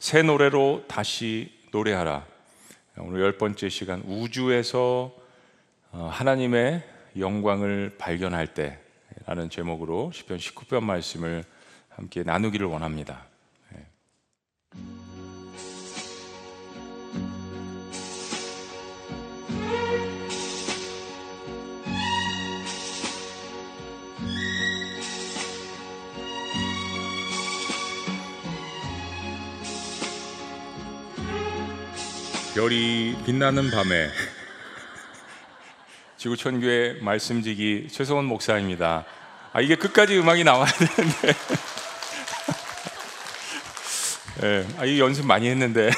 새 노래로 다시 노래하라. 오늘 열 번째 시간 우주에서 어, 하나님의 영광을 발견할 때라는 제목으로 시편 19편 말씀을 함께 나누기를 원합니다. 별이 빛나는 밤에 지구촌교회 말씀지기 최성원 목사입니다. 아 이게 끝까지 음악이 나와야 되는데, 네, 아, 이 연습 많이 했는데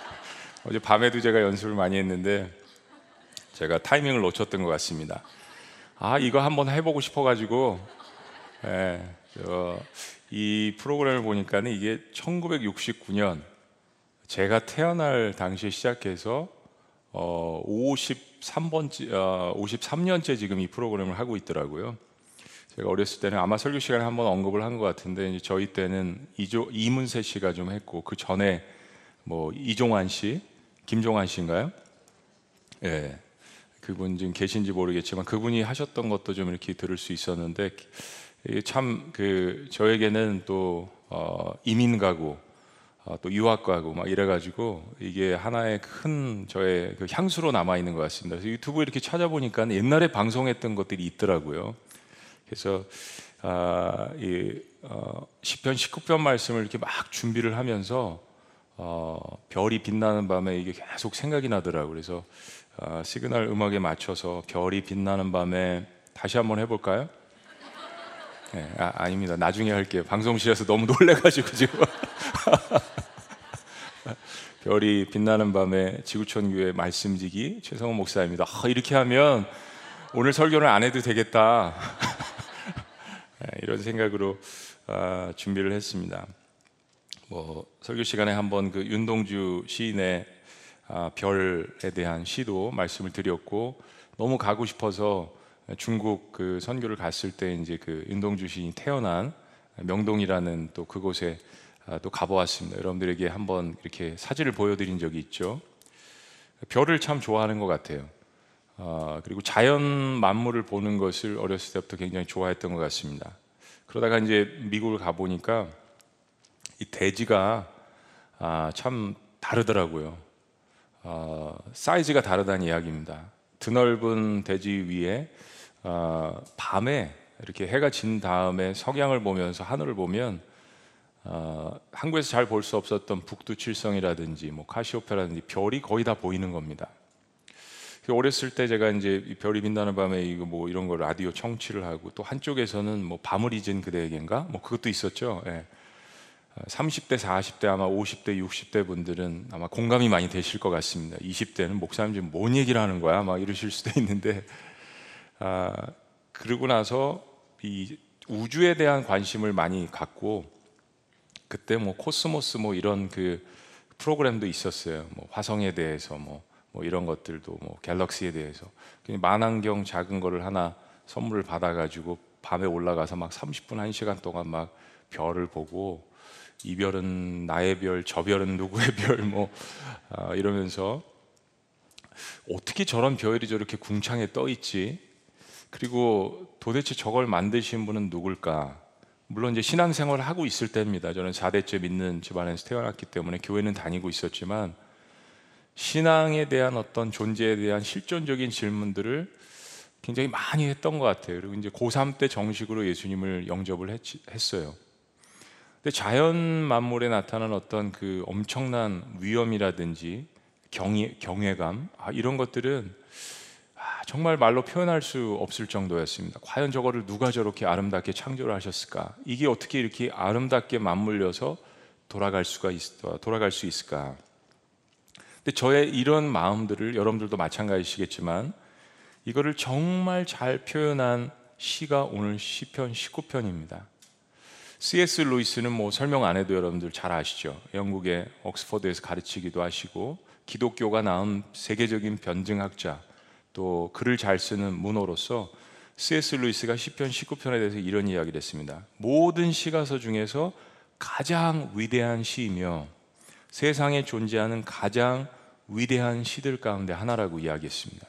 어제 밤에도 제가 연습을 많이 했는데 제가 타이밍을 놓쳤던 것 같습니다. 아 이거 한번 해보고 싶어가지고 네, 이 프로그램을 보니까는 이게 1969년 제가 태어날 당시에 시작해서 어, 53번째, 어, 53년째 지금 이 프로그램을 하고 있더라고요. 제가 어렸을 때는 아마 설교 시간에 한번 언급을 한 것 같은데 저희 때는 이조, 이문세 씨가 좀 했고 그 전에 뭐 이종환 씨, 김종환 씨인가요? 예, 그분 지금 계신지 모르겠지만 그분이 하셨던 것도 좀 이렇게 들을 수 있었는데 참 그 저에게는 또 어, 이민 가구 어, 또 유학 가고 막 이래가지고 이게 하나의 큰 저의 그 향수로 남아 있는 것 같습니다. 그래서 유튜브 이렇게 찾아보니까 옛날에 방송했던 것들이 있더라고요. 그래서 아, 이 어, 시편 19편 말씀을 이렇게 막 준비를 하면서 어, 별이 빛나는 밤에 이게 계속 생각이 나더라고요. 그래서 어, 시그널 음악에 맞춰서 별이 빛나는 밤에 다시 한번 해볼까요? 네, 아, 닙니다 나중에 할게요. 방송실에서 너무 놀래가지고 지금. 별이 빛나는 밤에 지구촌 교회 말씀지기 최성원 목사입니다. 아, 이렇게 하면 오늘 설교를 안 해도 되겠다. 네, 이런 생각으로 아, 준비를 했습니다. 뭐 설교 시간에 한번 그 윤동주 시인의 아, 별에 대한 시도 말씀을 드렸고 너무 가고 싶어서 중국 그 선교를 갔을 때 이제 그 윤동주 시인이 태어난 명동이라는 또 그곳에 아, 또 가보았습니다. 여러분들에게 한번 이렇게 사진을 보여드린 적이 있죠. 별을 참 좋아하는 것 같아요. 아, 그리고 자연 만물을 보는 것을 어렸을 때부터 굉장히 좋아했던 것 같습니다. 그러다가 이제 미국을 가 보니까 이 대지가 아, 참 다르더라고요. 사이즈가 다르다는 이야기입니다. 드넓은 대지 위에 밤에 이렇게 해가 진 다음에 석양을 보면서 하늘을 보면 어, 한국에서 잘 볼 수 없었던 북두칠성이라든지 뭐 카시오페라든지 별이 거의 다 보이는 겁니다. 어렸을 때 제가 이제 별이 빛나는 밤에 이거 뭐 이런 거 라디오 청취를 하고 또 한쪽에서는 뭐 밤을 잊은 그대에겐가 뭐 그것도 있었죠. 예. 30대, 40대 아마 50대, 60대 분들은 아마 공감이 많이 되실 것 같습니다. 20대는 목사님 지금 뭔 얘기를 하는 거야? 막 이러실 수도 있는데 아, 그러고 나서 이 우주에 대한 관심을 많이 갖고 그때 뭐 코스모스 뭐 이런 그 프로그램도 있었어요. 뭐 화성에 대해서 뭐, 뭐 이런 것들도 뭐 galaxy에 대해서 망원경 작은 거를 하나 선물을 받아가지고 밤에 올라가서 막 30분 1시간 동안 막 별을 보고 이 별은 나의 별, 저 별은 누구의 별, 뭐 아, 이러면서 어떻게 저런 별이 저렇게 궁창에 떠 있지? 그리고 도대체 저걸 만드신 분은 누굴까? 물론 이제 신앙생활을 하고 있을 때입니다. 저는 4대째 믿는 집안에서 태어났기 때문에 교회는 다니고 있었지만 신앙에 대한 어떤 존재에 대한 실존적인 질문들을 굉장히 많이 했던 것 같아요. 그리고 이제 고3 때 정식으로 예수님을 영접을 했, 어요 근데 자연 만물에 나타난 어떤 그 엄청난 위험이라든지 경외, 경외감 아, 이런 것들은 정말 말로 표현할 수 없을 정도였습니다. 과연 저거를 누가 저렇게 아름답게 창조를 하셨을까? 이게 어떻게 이렇게 아름답게 맞물려서 돌아갈 수가 있, 돌아갈 수 있을까? 근데 저의 이런 마음들을 여러분들도 마찬가지시겠지만 이거를 정말 잘 표현한 시가 오늘 시편 19편입니다. C.S. 루이스는 뭐 설명 안 해도 여러분들 잘 아시죠. 영국의 옥스퍼드에서 가르치기도 하시고 기독교가 낳은 세계적인 변증학자 또 글을 잘 쓰는 문호로서 C.S. 루이스가 시편 19편에 대해서 이런 이야기를 했습니다. 모든 시가서 중에서 가장 위대한 시이며 세상에 존재하는 가장 위대한 시들 가운데 하나라고 이야기했습니다.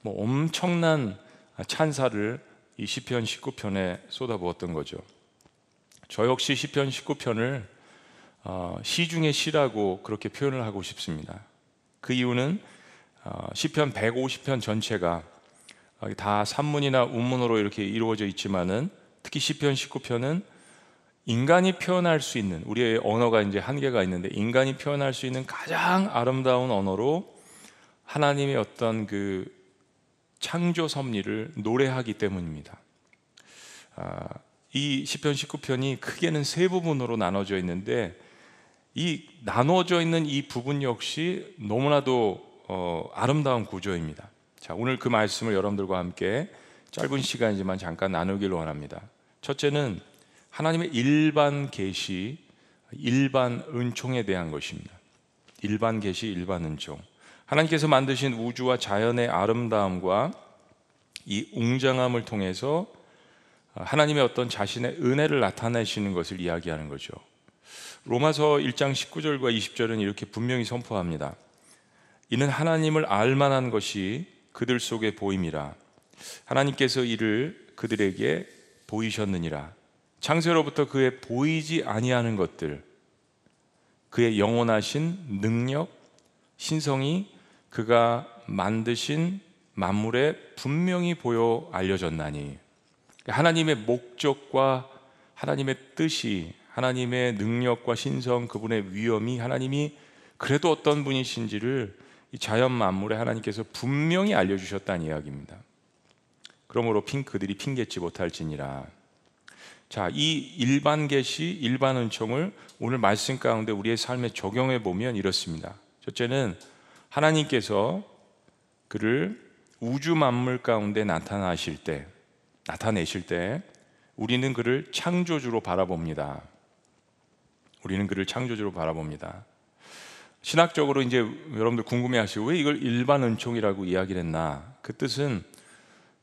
뭐 엄청난 찬사를 이 시편 19편에 쏟아부었던 거죠. 저 역시 시편 19편을 어, 시 중의 시라고 그렇게 표현을 하고 싶습니다. 그 이유는 어, 시편 150편 전체가 어, 다 산문이나 운문으로 이렇게 이루어져 있지만은 특히 시편 19편은 인간이 표현할 수 있는 우리의 언어가 이제 한계가 있는데 인간이 표현할 수 있는 가장 아름다운 언어로 하나님의 어떤 그 창조 섭리를 노래하기 때문입니다. 아, 이 시편 19편이 크게는 세 부분으로 나눠져 있는데 이 나눠져 있는 이 부분 역시 너무나도 어, 아름다운 구조입니다. 자, 오늘 그 말씀을 여러분들과 함께 짧은 시간이지만 잠깐 나누기를 원합니다. 첫째는 하나님의 일반 계시, 일반 은총에 대한 것입니다. 일반 계시, 일반 은총. 하나님께서 만드신 우주와 자연의 아름다움과 이 웅장함을 통해서 하나님의 어떤 자신의 은혜를 나타내시는 것을 이야기하는 거죠. 로마서 1장 19절과 20절은 이렇게 분명히 선포합니다. 이는 하나님을 알만한 것이 그들 속에 보임이라. 하나님께서 이를 그들에게 보이셨느니라. 창세로부터 그의 보이지 아니하는 것들, 그의 영원하신 능력, 신성이 그가 만드신 만물에 분명히 보여 알려졌나니 하나님의 목적과 하나님의 뜻이 하나님의 능력과 신성 그분의 위엄이 하나님이 그래도 어떤 분이신지를 이 자연 만물에 하나님께서 분명히 알려주셨다는 이야기입니다. 그러므로 핑 그들이 핑계치 못할지니라. 자, 이 일반 계시, 일반 은총을 오늘 말씀 가운데 우리의 삶에 적용해 보면 이렇습니다. 첫째는 하나님께서 그를 우주 만물 가운데 나타나실 때, 나타내실 때, 우리는 그를 창조주로 바라봅니다. 우리는 그를 창조주로 바라봅니다. 신학적으로 이제 여러분들 궁금해하시고 왜 이걸 일반 은총이라고 이야기를 했나? 그 뜻은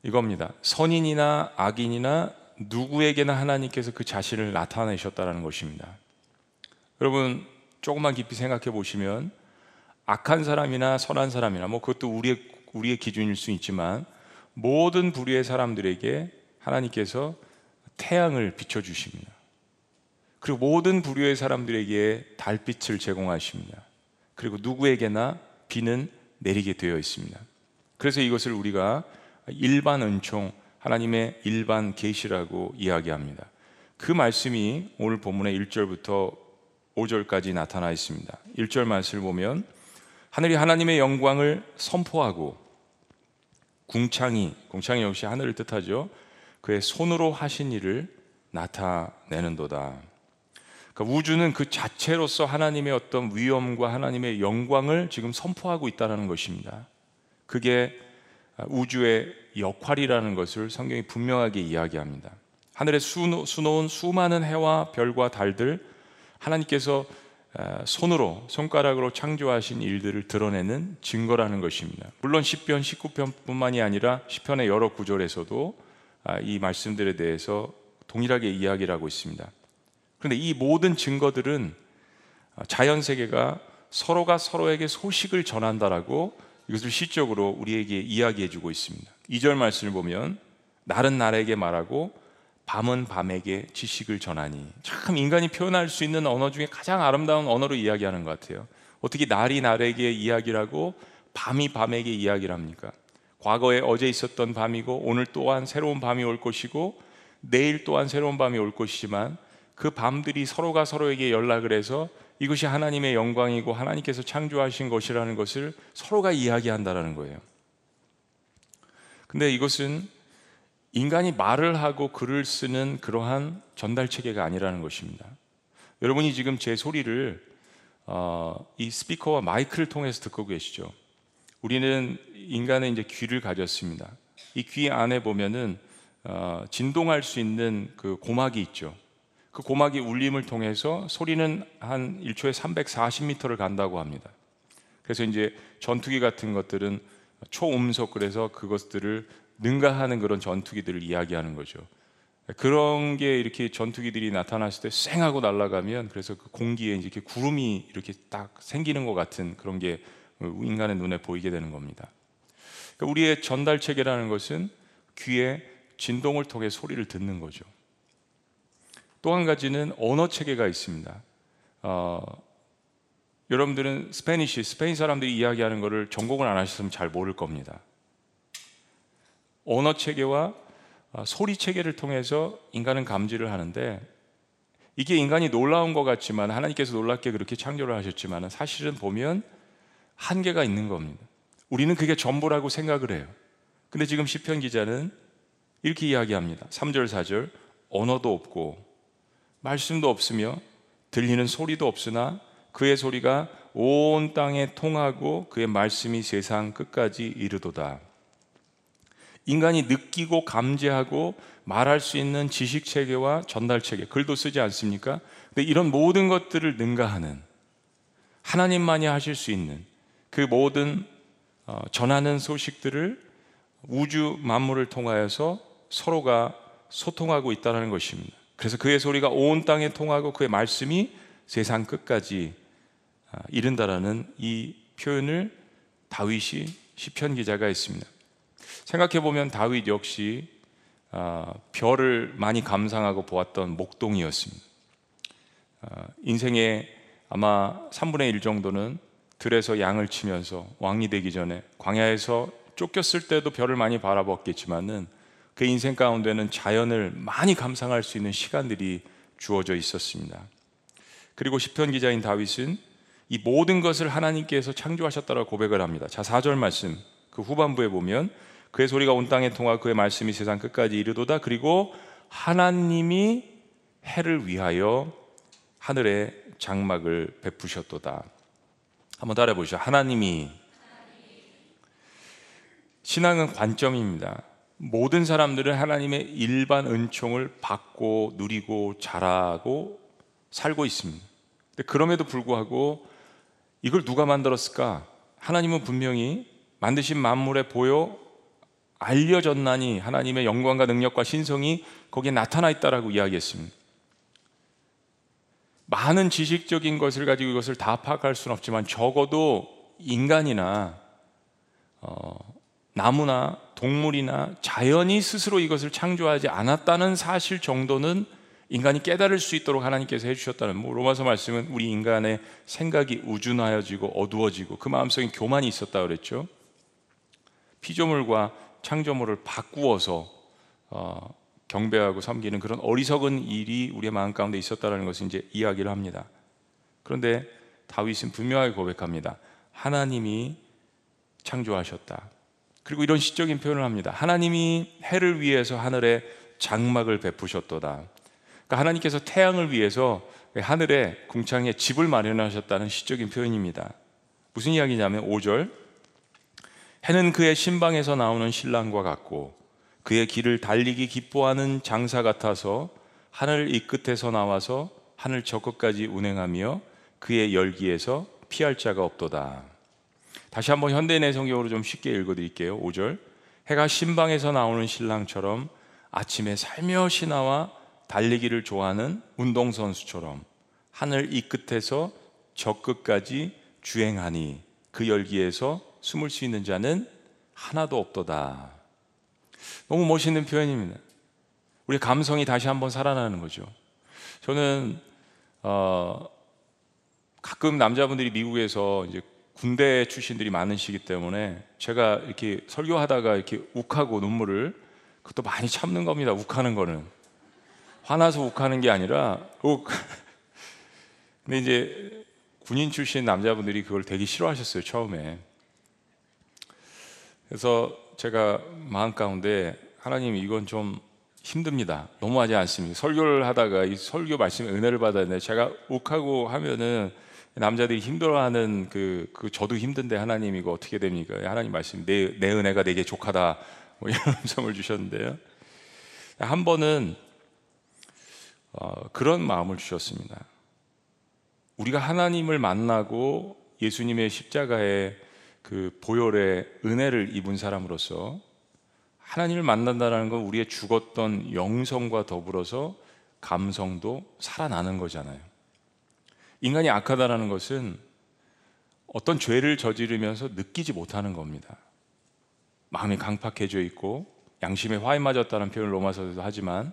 이겁니다. 선인이나 악인이나 누구에게나 하나님께서 그 자신을 나타내셨다는 것입니다. 여러분 조금만 깊이 생각해 보시면 악한 사람이나 선한 사람이나 뭐 그것도 우리의 우리의 기준일 수 있지만 모든 부류의 사람들에게 하나님께서 태양을 비춰 주십니다. 그리고 모든 부류의 사람들에게 달빛을 제공하십니다. 그리고 누구에게나 비는 내리게 되어 있습니다. 그래서 이것을 우리가 일반 은총 하나님의 일반 계시라고 이야기합니다. 그 말씀이 오늘 본문의 1절부터 5절까지 나타나 있습니다. 1절 말씀을 보면 하늘이 하나님의 영광을 선포하고 궁창이 궁창이 역시 하늘을 뜻하죠. 그의 손으로 하신 일을 나타내는도다. 그러니까 우주는 그 자체로서 하나님의 어떤 위엄과 하나님의 영광을 지금 선포하고 있다는 것입니다. 그게 우주의 역할이라는 것을 성경이 분명하게 이야기합니다. 하늘에 수놓은 수많은 해와 별과 달들 하나님께서 손으로 손가락으로 창조하신 일들을 드러내는 증거라는 것입니다. 물론 10편, 19편뿐만이 아니라 10편의 여러 구절에서도 아, 이 말씀들에 대해서 동일하게 이야기를 하고 있습니다. 그런데 이 모든 증거들은 자연 세계가 서로가 서로에게 소식을 전한다라고 이것을 시적으로 우리에게 이야기해 주고 있습니다. 2절 말씀을 보면 날은 날에게 말하고 밤은 밤에게 지식을 전하니 참 인간이 표현할 수 있는 언어 중에 가장 아름다운 언어로 이야기하는 것 같아요. 어떻게 날이 날에게 이야기를 하고 밤이 밤에게 이야기를 합니까? 과거에 어제 있었던 밤이고 오늘 또한 새로운 밤이 올 것이고 내일 또한 새로운 밤이 올 것이지만 그 밤들이 서로가 서로에게 연락을 해서 이것이 하나님의 영광이고 하나님께서 창조하신 것이라는 것을 서로가 이야기한다라는 거예요. 근데 이것은 인간이 말을 하고 글을 쓰는 그러한 전달 체계가 아니라는 것입니다. 여러분이 지금 제 소리를 어, 이 스피커와 마이크를 통해서 듣고 계시죠. 우리는 인간의 이제 귀를 가졌습니다. 이 귀 안에 보면은 어, 진동할 수 있는 그 고막이 있죠. 그 고막이 울림을 통해서 소리는 한 1초에 340m를 간다고 합니다. 그래서 이제 전투기 같은 것들은 초음속 그래서 그것들을 능가하는 그런 전투기들을 이야기하는 거죠. 그런 게 이렇게 전투기들이 나타났을 때 쌩하고 날아가면 그래서 그 공기에 이렇게 구름이 이렇게 딱 생기는 것 같은 그런 게 인간의 눈에 보이게 되는 겁니다. 그러니까 우리의 전달 체계라는 것은 귀에 진동을 통해 소리를 듣는 거죠. 또 한 가지는 언어 체계가 있습니다. 어, 여러분들은 스페니시, 스페인 사람들이 이야기하는 것을 전공을 안 하셨으면 잘 모를 겁니다. 언어 체계와 어, 소리 체계를 통해서 인간은 감지를 하는데 이게 인간이 놀라운 것 같지만 하나님께서 놀랍게 그렇게 창조를 하셨지만 사실은 보면 한계가 있는 겁니다. 우리는 그게 전부라고 생각을 해요. 근데 지금 시편 기자는 이렇게 이야기합니다. 3절 4절 언어도 없고 말씀도 없으며 들리는 소리도 없으나 그의 소리가 온 땅에 통하고 그의 말씀이 세상 끝까지 이르도다. 인간이 느끼고 감지하고 말할 수 있는 지식 체계와 전달 체계, 글도 쓰지 않습니까? 근데 이런 모든 것들을 능가하는 하나님만이 하실 수 있는 그 모든 어, 전하는 소식들을 우주 만물을 통하여서 서로가 소통하고 있다는 것입니다. 그래서 그의 소리가 온 땅에 통하고 그의 말씀이 세상 끝까지 아, 이른다라는 이 표현을 다윗이 시편 기자가 했습니다. 생각해 보면 다윗 역시 아, 별을 많이 감상하고 보았던 목동이었습니다. 아, 인생의 아마 3분의 1 정도는 들에서 양을 치면서 왕이 되기 전에 광야에서 쫓겼을 때도 별을 많이 바라봤겠지만은 그 인생 가운데는 자연을 많이 감상할 수 있는 시간들이 주어져 있었습니다. 그리고 시편 기자인 다윗은 이 모든 것을 하나님께서 창조하셨다고 고백을 합니다. 자, 4절 말씀. 그 후반부에 보면 그의 소리가 온 땅에 통하 그의 말씀이 세상 끝까지 이르도다. 그리고 하나님이 해를 위하여 하늘에 장막을 베푸셨도다. 한번 따라해 보시죠. 하나님이 신앙은 관점입니다. 모든 사람들은 하나님의 일반 은총을 받고 누리고 자라고 살고 있습니다. 그럼에도 불구하고 이걸 누가 만들었을까? 하나님은 분명히 만드신 만물에 보여 알려졌나니 하나님의 영광과 능력과 신성이 거기에 나타나 있다라고 이야기했습니다. 많은 지식적인 것을 가지고 이것을 다 파악할 수는 없지만 적어도 인간이나 어, 나무나 동물이나 자연이 스스로 이것을 창조하지 않았다는 사실 정도는 인간이 깨달을 수 있도록 하나님께서 해주셨다는 뭐 로마서 말씀은 우리 인간의 생각이 우준하여지고 어두워지고 그 마음속에 교만이 있었다 그랬죠. 피조물과 창조물을 바꾸어서 어, 경배하고 섬기는 그런 어리석은 일이 우리의 마음 가운데 있었다는 것을 이제 이야기를 합니다. 그런데 다윗은 분명하게 고백합니다. 하나님이 창조하셨다. 그리고 이런 시적인 표현을 합니다. 하나님이 해를 위해서 하늘에 장막을 베푸셨도다. 그러니까 하나님께서 태양을 위해서 하늘에 궁창에 집을 마련하셨다는 시적인 표현입니다. 무슨 이야기냐면 5절 해는 그의 신방에서 나오는 신랑과 같고 그의 길을 달리기 기뻐하는 장사 같아서 하늘 이 끝에서 나와서 하늘 저 끝까지 운행하며 그의 열기에서 피할 자가 없도다. 다시 한번 현대인의 성경으로 좀 쉽게 읽어드릴게요. 5절 해가 신방에서 나오는 신랑처럼 아침에 살며시 나와 달리기를 좋아하는 운동선수처럼 하늘 이 끝에서 저 끝까지 주행하니 그 열기에서 숨을 수 있는 자는 하나도 없도다. 너무 멋있는 표현입니다. 우리 감성이 다시 한번 살아나는 거죠. 저는 어, 가끔 남자분들이 미국에서 이제 군대 출신들이 많으시기 때문에 제가 이렇게 설교하다가 이렇게 욱하고 눈물을 그것도 많이 참는 겁니다. 욱하는 거는 화나서 욱하는 게 아니라 욱. 근데 이제 군인 출신 남자분들이 그걸 되게 싫어하셨어요 처음에. 그래서 제가 마음 가운데 하나님 이건 좀 힘듭니다. 너무하지 않습니다. 설교를 하다가 이 설교 말씀에 은혜를 받았는데 제가 욱하고 하면은 남자들이 힘들어하는 그, 그 저도 힘든데 하나님 이거 어떻게 됩니까? 하나님 말씀 내, 내 은혜가 내게 족하다 뭐 이런 음성을 주셨는데요. 한 번은 어, 그런 마음을 주셨습니다. 우리가 하나님을 만나고 예수님의 십자가의 그 보혈의 은혜를 입은 사람으로서 하나님을 만난다는 건 우리의 죽었던 영성과 더불어서 감성도 살아나는 거잖아요. 인간이 악하다라는 것은 어떤 죄를 저지르면서 느끼지 못하는 겁니다. 마음이 강팍해져 있고 양심에 화에 맞았다는 표현을 로마서에도 하지만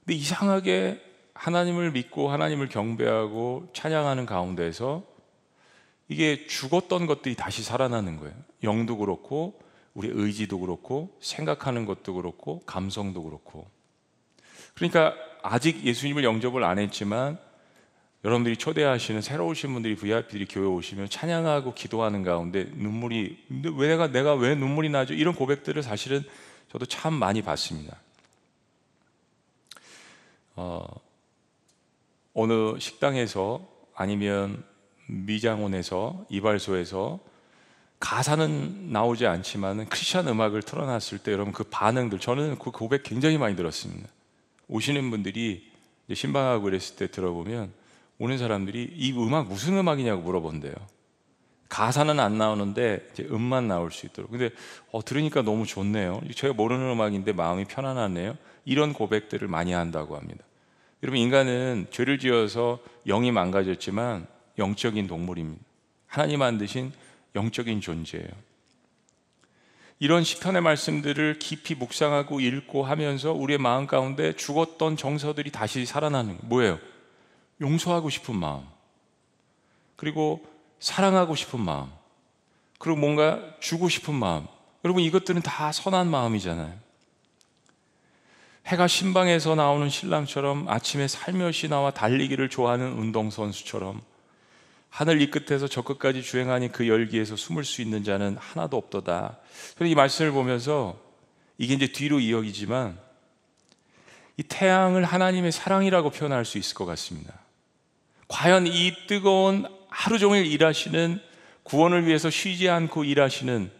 근데 이상하게 하나님을 믿고 하나님을 경배하고 찬양하는 가운데서 이게 죽었던 것들이 다시 살아나는 거예요. 영도 그렇고 우리 의지도 그렇고 생각하는 것도 그렇고 감성도 그렇고 그러니까 아직 예수님을 영접을 안 했지만 여러분들이 초대하시는 새로 오신 분들이 VIP들이 교회 오시면 찬양하고 기도하는 가운데 눈물이 왜 내가 내가 왜 눈물이 나죠? 이런 고백들을 사실은 저도 참 많이 봤습니다. 어, 어느 식당에서 아니면 미장원에서 이발소에서 가사는 나오지 않지만 크리스천 음악을 틀어놨을 때 여러분 그 반응들 저는 그 고백 굉장히 많이 들었습니다. 오시는 분들이 신방하고 그랬을 때 들어보면 오는 사람들이 이 음악 무슨 음악이냐고 물어본대요. 가사는 안 나오는데 이제 음만 나올 수 있도록. 근데 어, 들으니까 너무 좋네요. 제가 모르는 음악인데 마음이 편안하네요. 이런 고백들을 많이 한다고 합니다. 여러분 인간은 죄를 지어서 영이 망가졌지만 영적인 동물입니다. 하나님 만드신 영적인 존재예요. 이런 시편의 말씀들을 깊이 묵상하고 읽고 하면서 우리의 마음 가운데 죽었던 정서들이 다시 살아나는 뭐예요? 용서하고 싶은 마음. 그리고 사랑하고 싶은 마음. 그리고 뭔가 주고 싶은 마음. 여러분 이것들은 다 선한 마음이잖아요. 해가 신방에서 나오는 신랑처럼 아침에 살며시 나와 달리기를 좋아하는 운동선수처럼 하늘 이 끝에서 저 끝까지 주행하니 그 열기에서 숨을 수 있는 자는 하나도 없도다. 그런이 말씀을 보면서 이게 이제 뒤로 이어지지만 이 태양을 하나님의 사랑이라고 표현할 수 있을 것 같습니다. 과연 이 뜨거운 하루 종일 일하시는 구원을 위해서 쉬지 않고 일하시는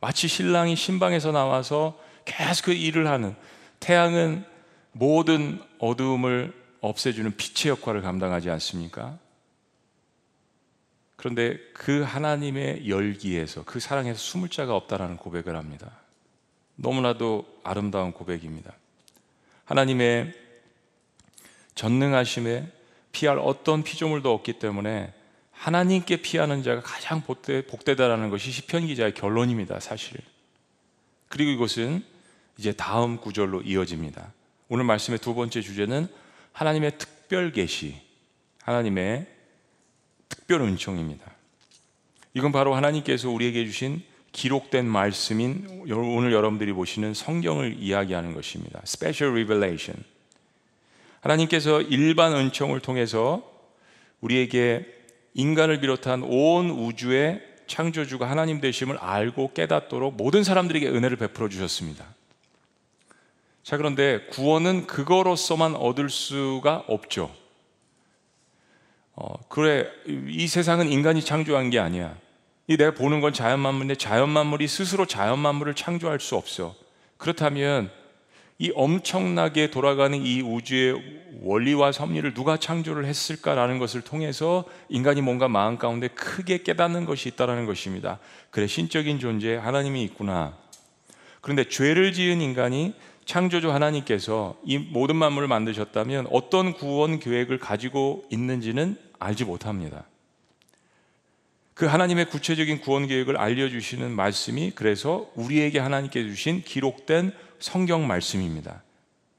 마치 신랑이 신방에서 나와서 계속 그 일을 하는 태양은 모든 어두움을 없애주는 빛의 역할을 감당하지 않습니까? 그런데 그 하나님의 열기에서 그 사랑에서 숨을 자가 없다라는 고백을 합니다. 너무나도 아름다운 고백입니다. 하나님의 전능하심에 피할 어떤 피조물도 없기 때문에 하나님께 피하는 자가 가장 복되, 복되 다라는 것이 시편 기자의 결론입니다, 사실. 그리고 이것은 이제 다음 구절로 이어집니다. 오늘 말씀의 두 번째 주제는 하나님의 특별 계시, 하나님의 특별 은총입니다. 이건 바로 하나님께서 우리에게 주신 기록된 말씀인 오늘 여러분들이 보시는 성경을 이야기하는 것입니다. Special Revelation. 하나님께서 일반 은총을 통해서 우리에게 인간을 비롯한 온 우주의 창조주가 하나님 되심을 알고 깨닫도록 모든 사람들에게 은혜를 베풀어 주셨습니다. 자, 그런데 구원은 그거로서만 얻을 수가 없죠. 어, 그래, 이 세상은 인간이 창조한 게 아니야. 이 내가 보는 건 자연 만물인데 자연 만물이 스스로 자연 만물을 창조할 수 없어. 그렇다면 이 엄청나게 돌아가는 이 우주의 원리와 섭리를 누가 창조를 했을까라는 것을 통해서 인간이 뭔가 마음 가운데 크게 깨닫는 것이 있다라는 것입니다. 그래 신적인 존재 하나님이 있구나. 그런데 죄를 지은 인간이 창조주 하나님께서 이 모든 만물을 만드셨다면 어떤 구원 계획을 가지고 있는지는 알지 못합니다. 그 하나님의 구체적인 구원 계획을 알려주시는 말씀이 그래서 우리에게 하나님께 주신 기록된 성경 말씀입니다.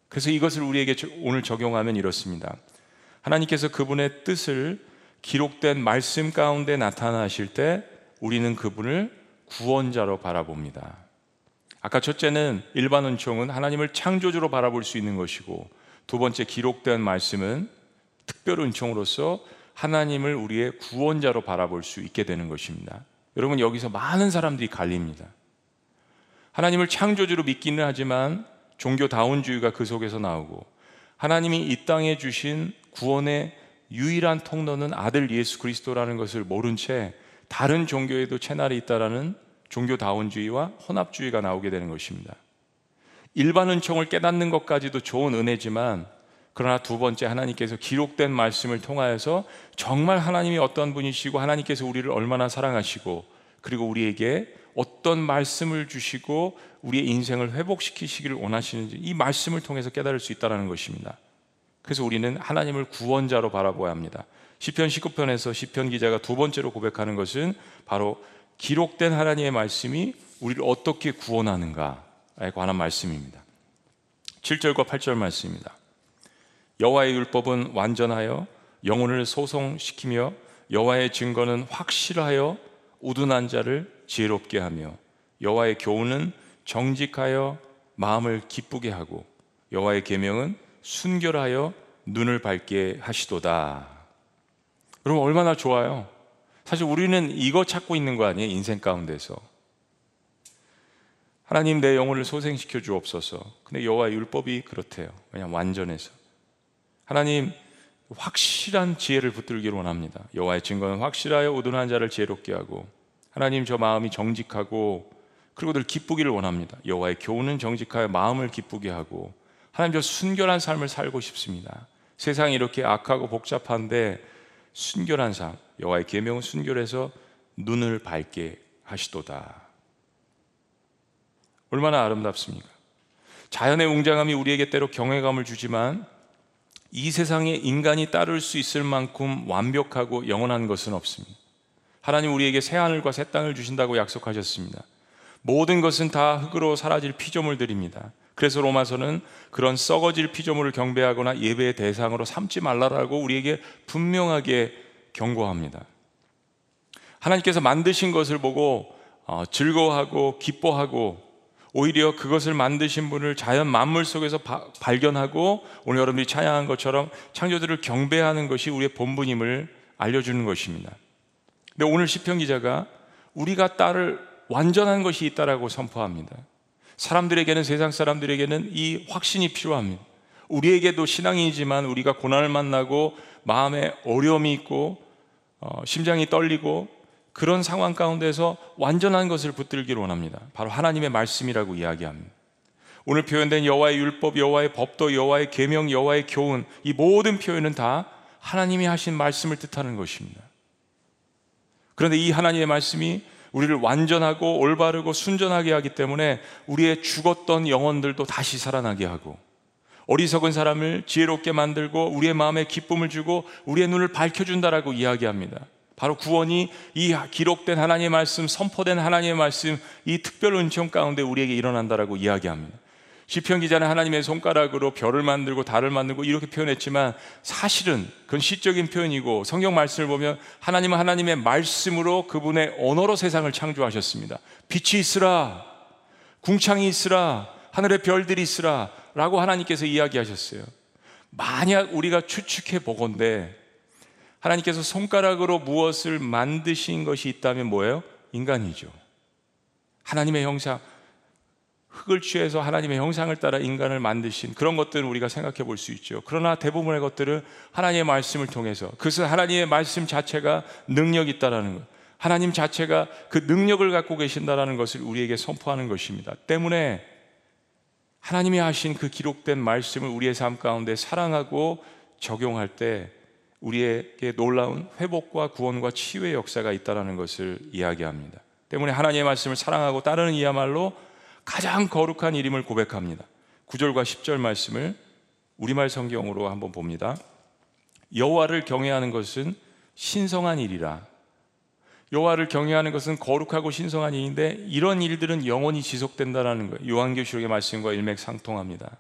그래서 이것을 우리에게 오늘 적용하면 이렇습니다. 하나님께서 그분의 뜻을 기록된 말씀 가운데 나타나실 때 우리는 그분을 구원자로 바라봅니다. 아까 첫째는 일반 은총은 하나님을 창조주로 바라볼 수 있는 것이고 두 번째 기록된 말씀은 특별 은총으로서 하나님을 우리의 구원자로 바라볼 수 있게 되는 것입니다. 여러분 여기서 많은 사람들이 갈립니다. 하나님을 창조주로 믿기는 하지만 종교다운주의가 그 속에서 나오고 하나님이 이 땅에 주신 구원의 유일한 통로는 아들 예수 그리스도라는 것을 모른 채 다른 종교에도 채널이 있다라는 종교다운주의와 혼합주의가 나오게 되는 것입니다. 일반 은총을 깨닫는 것까지도 좋은 은혜지만 그러나 두 번째 하나님께서 기록된 말씀을 통하여서 정말 하나님이 어떤 분이시고 하나님께서 우리를 얼마나 사랑하시고 그리고 우리에게 어떤 말씀을 주시고 우리의 인생을 회복시키시기를 원하시는지 이 말씀을 통해서 깨달을 수 있다는 것입니다. 그래서 우리는 하나님을 구원자로 바라보아야 합니다. 시편 19편에서 시편 기자가 두 번째로 고백하는 것은 바로 기록된 하나님의 말씀이 우리를 어떻게 구원하는가에 관한 말씀입니다. 7절과 8절 말씀입니다. 여호와의 율법은 완전하여 영혼을 소송시키며 여호와의 증거는 확실하여 우둔한 자를 지혜롭게 하며 여호와의 교훈은 정직하여 마음을 기쁘게 하고 여호와의 계명은 순결하여 눈을 밝게 하시도다. 여러분 얼마나 좋아요. 사실 우리는 이거 찾고 있는 거 아니에요 인생 가운데서. 하나님 내 영혼을 소생시켜 주옵소서. 근데 여호와의 율법이 그렇대요. 그냥 완전해서. 하나님 확실한 지혜를 붙들기를 원합니다. 여호와의 증거는 확실하여 우둔한 자를 지혜롭게 하고 하나님 저 마음이 정직하고 그리고 늘 기쁘기를 원합니다. 여호와의 교훈은 정직하여 마음을 기쁘게 하고 하나님 저 순결한 삶을 살고 싶습니다. 세상이 이렇게 악하고 복잡한데 순결한 삶, 여호와의 계명은 순결해서 눈을 밝게 하시도다. 얼마나 아름답습니까? 자연의 웅장함이 우리에게 때로 경외감을 주지만 이 세상에 인간이 따를 수 있을 만큼 완벽하고 영원한 것은 없습니다. 하나님 우리에게 새 하늘과 새 땅을 주신다고 약속하셨습니다. 모든 것은 다 흙으로 사라질 피조물들입니다. 그래서 로마서는 그런 썩어질 피조물을 경배하거나 예배의 대상으로 삼지 말라라고 우리에게 분명하게 경고합니다. 하나님께서 만드신 것을 보고 어, 즐거워하고 기뻐하고 오히려 그것을 만드신 분을 자연 만물 속에서 바, 발견하고 오늘 여러분들이 찬양한 것처럼 창조들을 경배하는 것이 우리의 본분임을 알려주는 것입니다. 근데 오늘 시편 기자가 우리가 따를 완전한 것이 있다라고 선포합니다. 사람들에게는 세상 사람들에게는 이 확신이 필요합니다. 우리에게도 신앙이지만 우리가 고난을 만나고 마음에 어려움이 있고 어, 심장이 떨리고 그런 상황 가운데서 완전한 것을 붙들기를 원합니다. 바로 하나님의 말씀이라고 이야기합니다. 오늘 표현된 여호와의 율법, 여호와의 법도, 여호와의 계명, 여호와의 교훈 이 모든 표현은 다 하나님이 하신 말씀을 뜻하는 것입니다. 그런데 이 하나님의 말씀이 우리를 완전하고 올바르고 순전하게 하기 때문에 우리의 죽었던 영혼들도 다시 살아나게 하고 어리석은 사람을 지혜롭게 만들고 우리의 마음에 기쁨을 주고 우리의 눈을 밝혀준다라고 이야기합니다. 바로 구원이 이 기록된 하나님의 말씀, 선포된 하나님의 말씀, 이 특별 은총 가운데 우리에게 일어난다라고 이야기합니다. 시편 기자는 하나님의 손가락으로 별을 만들고 달을 만들고 이렇게 표현했지만 사실은 그건 시적인 표현이고 성경 말씀을 보면 하나님은 하나님의 말씀으로 그분의 언어로 세상을 창조하셨습니다. 빛이 있으라, 궁창이 있으라, 하늘의 별들이 있으라 라고 하나님께서 이야기하셨어요. 만약 우리가 추측해 보건대 하나님께서 손가락으로 무엇을 만드신 것이 있다면 뭐예요? 인간이죠. 하나님의 형상, 흙을 취해서 하나님의 형상을 따라 인간을 만드신 그런 것들을 우리가 생각해 볼 수 있죠. 그러나 대부분의 것들은 하나님의 말씀을 통해서 그것은 하나님의 말씀 자체가 능력이 있다라는 것. 하나님 자체가 그 능력을 갖고 계신다라는 것을 우리에게 선포하는 것입니다. 때문에 하나님이 하신 그 기록된 말씀을 우리의 삶 가운데 사랑하고 적용할 때 우리에게 놀라운 회복과 구원과 치유의 역사가 있다는 것을 이야기합니다. 때문에 하나님의 말씀을 사랑하고 따르는 이야말로 가장 거룩한 이름을 고백합니다. 9절과 10절 말씀을 우리말 성경으로 한번 봅니다. 여호와를 경외하는 것은 신성한 일이라. 여호와를 경외하는 것은 거룩하고 신성한 일인데 이런 일들은 영원히 지속된다라는 거예요. 요한계시록의 말씀과 일맥상통합니다.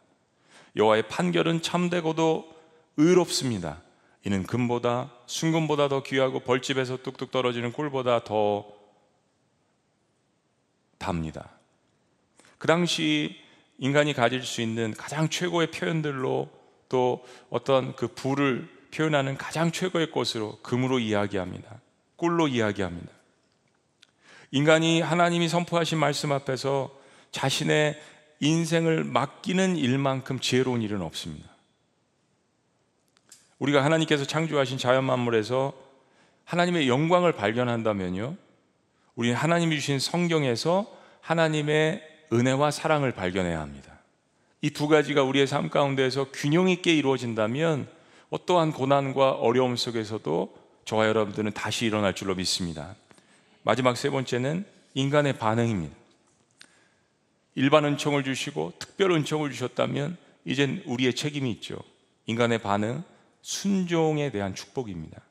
여호와의 판결은 참되고도 의롭습니다. 이는 금보다 순금보다 더 귀하고 벌집에서 뚝뚝 떨어지는 꿀보다 더 답니다. 그 당시 인간이 가질 수 있는 가장 최고의 표현들로 또 어떤 그 부를 표현하는 가장 최고의 것으로 금으로 이야기합니다. 꿀로 이야기합니다. 인간이 하나님이 선포하신 말씀 앞에서 자신의 인생을 맡기는 일만큼 지혜로운 일은 없습니다. 우리가 하나님께서 창조하신 자연 만물에서 하나님의 영광을 발견한다면요. 우리는 하나님이 주신 성경에서 하나님의 은혜와 사랑을 발견해야 합니다. 이 두 가지가 우리의 삶 가운데에서 균형 있게 이루어진다면 어떠한 고난과 어려움 속에서도 저와 여러분들은 다시 일어날 줄로 믿습니다. 마지막 세 번째는 인간의 반응입니다. 일반 은총을 주시고 특별 은총을 주셨다면 이젠 우리의 책임이 있죠. 인간의 반응, 순종에 대한 축복입니다.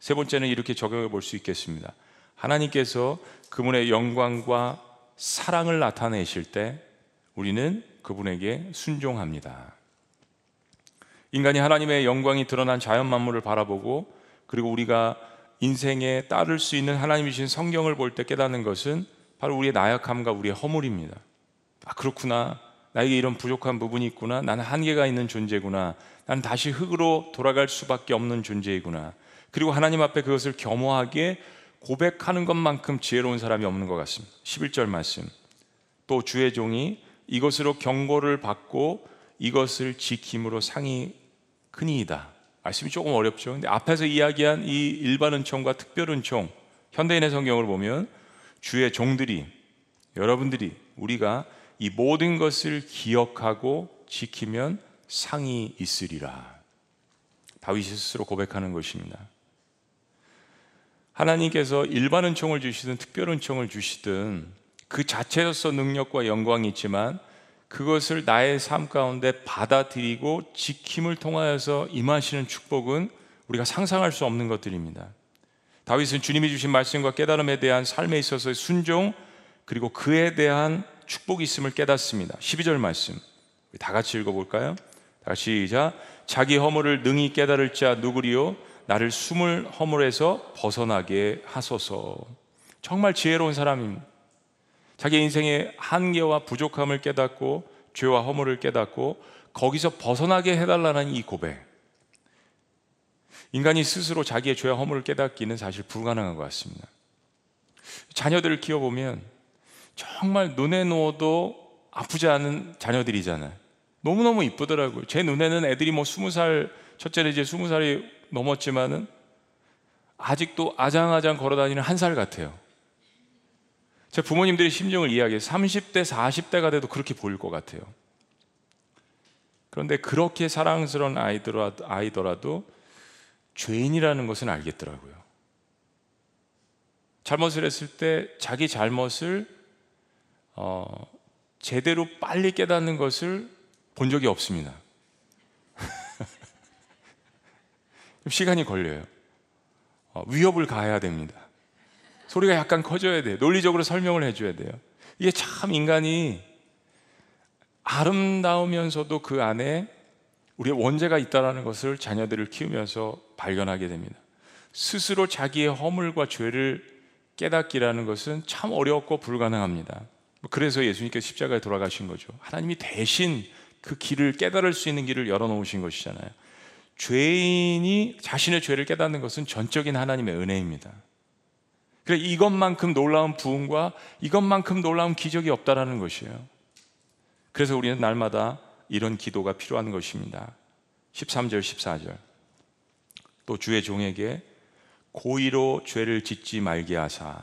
세 번째는 이렇게 적용해 볼 수 있겠습니다. 하나님께서 그분의 영광과 사랑을 나타내실 때 우리는 그분에게 순종합니다. 인간이 하나님의 영광이 드러난 자연 만물을 바라보고 그리고 우리가 인생에 따를 수 있는 하나님이신 성경을 볼 때 깨닫는 것은 바로 우리의 나약함과 우리의 허물입니다. 아, 그렇구나. 나에게 이런 부족한 부분이 있구나. 나는 한계가 있는 존재구나. 나는 다시 흙으로 돌아갈 수밖에 없는 존재이구나. 그리고 하나님 앞에 그것을 겸허하게 고백하는 것만큼 지혜로운 사람이 없는 것 같습니다. 11절 말씀. 또 주의 종이 이것으로 경고를 받고 이것을 지킴으로 상이 크니이다. 말씀이 조금 어렵죠. 근데 앞에서 이야기한 이 일반 은총과 특별 은총, 현대인의 성경을 보면 주의 종들이 여러분들이 우리가 이 모든 것을 기억하고 지키면 상이 있으리라. 다윗이 스스로 고백하는 것입니다. 하나님께서 일반 은총을 주시든 특별 은총을 주시든 그 자체로서 능력과 영광이 있지만 그것을 나의 삶 가운데 받아들이고 지킴을 통하여서 임하시는 축복은 우리가 상상할 수 없는 것들입니다. 다윗은 주님이 주신 말씀과 깨달음에 대한 삶에 있어서의 순종 그리고 그에 대한 축복이 있음을 깨닫습니다. 12절 말씀 다 같이 읽어볼까요? 다시 시작 자기 허물을 능히 깨달을 자 누구리요 나를 숨을 허물에서 벗어나게 하소서 정말 지혜로운 사람입니다. 자기 인생의 한계와 부족함을 깨닫고 죄와 허물을 깨닫고 거기서 벗어나게 해달라는 이 고백. 인간이 스스로 자기의 죄와 허물을 깨닫기는 사실 불가능한 것 같습니다. 자녀들을 키워보면 정말 눈에 놓아도 아프지 않은 자녀들이잖아요. 너무너무 이쁘더라고요. 제 눈에는 애들이 뭐 스무 살, 첫째는 이제 스무 살이 넘었지만은 아직도 아장아장 걸어 다니는 한 살 같아요. 제 부모님들의 심정을 이야기해 30대, 40대가 돼도 그렇게 보일 것 같아요. 그런데 그렇게 사랑스러운 아이더라도, 아이더라도 죄인이라는 것은 알겠더라고요. 잘못을 했을 때 자기 잘못을 어, 제대로 빨리 깨닫는 것을 본 적이 없습니다. 시간이 걸려요. 어, 위협을 가해야 됩니다. 소리가 약간 커져야 돼요. 논리적으로 설명을 해줘야 돼요. 이게 참 인간이 아름다우면서도 그 안에 우리의 원죄가 있다는 것을 자녀들을 키우면서 발견하게 됩니다. 스스로 자기의 허물과 죄를 깨닫기라는 것은 참 어렵고 불가능합니다. 그래서 예수님께서 십자가에 돌아가신 거죠. 하나님이 대신 그 길을 깨달을 수 있는 길을 열어놓으신 것이잖아요. 죄인이 자신의 죄를 깨닫는 것은 전적인 하나님의 은혜입니다. 그래 이것만큼 놀라운 부흥과 이것만큼 놀라운 기적이 없다라는 것이에요. 그래서 우리는 날마다 이런 기도가 필요한 것입니다. 13절 14절. 또 주의 종에게 고의로 죄를 짓지 말게 하사.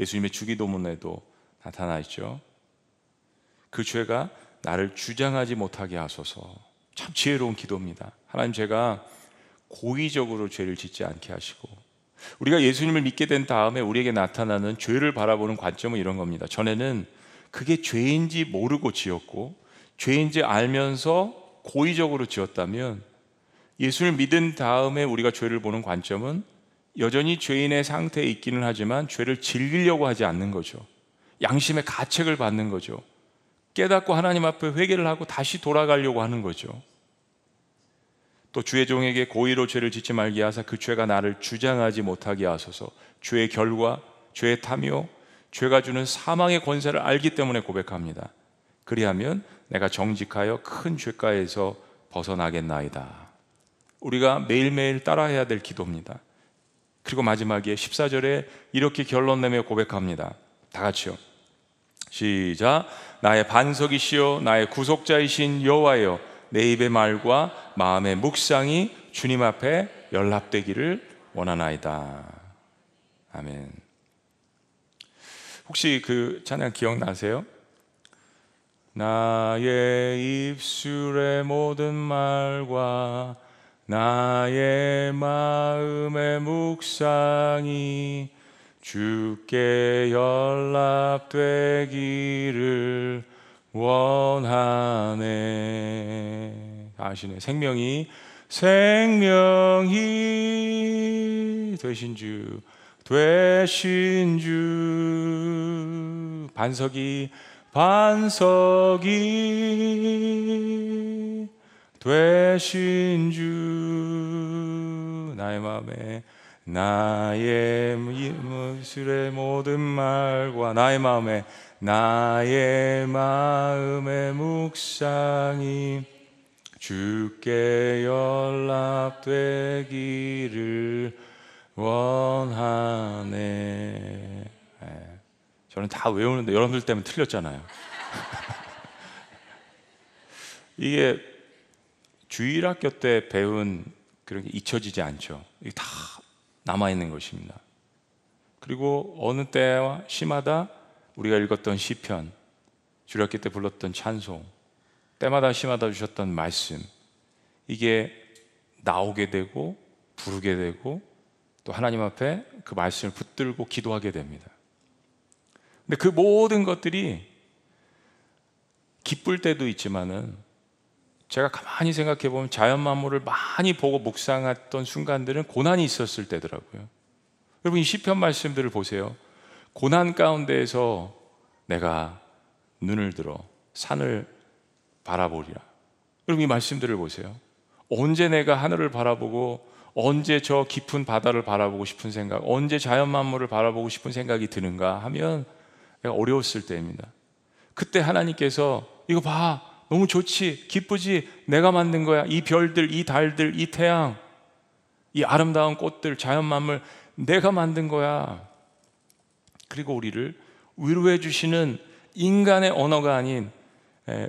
예수님의 주기도문에도 나타나 있죠. 그 죄가 나를 주장하지 못하게 하소서. 참 지혜로운 기도입니다. 하나님 제가 고의적으로 죄를 짓지 않게 하시고 우리가 예수님을 믿게 된 다음에 우리에게 나타나는 죄를 바라보는 관점은 이런 겁니다. 전에는 그게 죄인지 모르고 지었고 죄인지 알면서 고의적으로 지었다면 예수를 믿은 다음에 우리가 죄를 보는 관점은 여전히 죄인의 상태에 있기는 하지만 죄를 즐기려고 하지 않는 거죠. 양심의 가책을 받는 거죠. 깨닫고 하나님 앞에 회개를 하고 다시 돌아가려고 하는 거죠. 또 주의 종에게 고의로 죄를 짓지 말게 하사 그 죄가 나를 주장하지 못하게 하소서. 죄의 결과, 죄의 탐요, 죄가 주는 사망의 권세를 알기 때문에 고백합니다. 그리하면 내가 정직하여 큰 죄가에서 벗어나겠나이다. 우리가 매일매일 따라해야 될 기도입니다. 그리고 마지막에 14절에 이렇게 결론 내며 고백합니다. 다 같이요. 시작. 나의 반석이시요 나의 구속자이신 여호와여 내 입의 말과 마음의 묵상이 주님 앞에 연락되기를 원하나이다. 아멘. 혹시 그 찬양 기억나세요? 나의 입술의 모든 말과 나의 마음의 묵상이 주께 연락되기를 원하네. 아시네. 생명이 생명이 되신 주 되신 주. 반석이 반석이 되신 주. 나의 마음에 나의 무술의 모든 말과 나의 마음에 나의 마음의 묵상이 주께 연락되기를 원하네. 네. 저는 다 외우는데 여러분들 때문에 틀렸잖아요. 이게 주일학교 때 배운 그런 게 잊혀지지 않죠. 이게 다 남아 있는 것입니다. 그리고 어느 때와 시마다 우리가 읽었던 시편, 주일학교 때 불렀던 찬송, 때마다 시마다 주셨던 말씀, 이게 나오게 되고 부르게 되고 또 하나님 앞에 그 말씀을 붙들고 기도하게 됩니다. 근데 그 모든 것들이 기쁠 때도 있지만은 제가 가만히 생각해 보면 자연 만물을 많이 보고 묵상했던 순간들은 고난이 있었을 때더라고요. 여러분 이 시편 말씀들을 보세요. 고난 가운데에서 내가 눈을 들어 산을 바라보리라. 여러분 이 말씀들을 보세요. 언제 내가 하늘을 바라보고 언제 저 깊은 바다를 바라보고 싶은 생각, 언제 자연 만물을 바라보고 싶은 생각이 드는가 하면 내가 어려웠을 때입니다. 그때 하나님께서 이거 봐. 너무 좋지. 기쁘지. 내가 만든 거야. 이 별들, 이 달들, 이 태양, 이 아름다운 꽃들, 자연 만물 내가 만든 거야. 그리고 우리를 위로해 주시는 인간의 언어가 아닌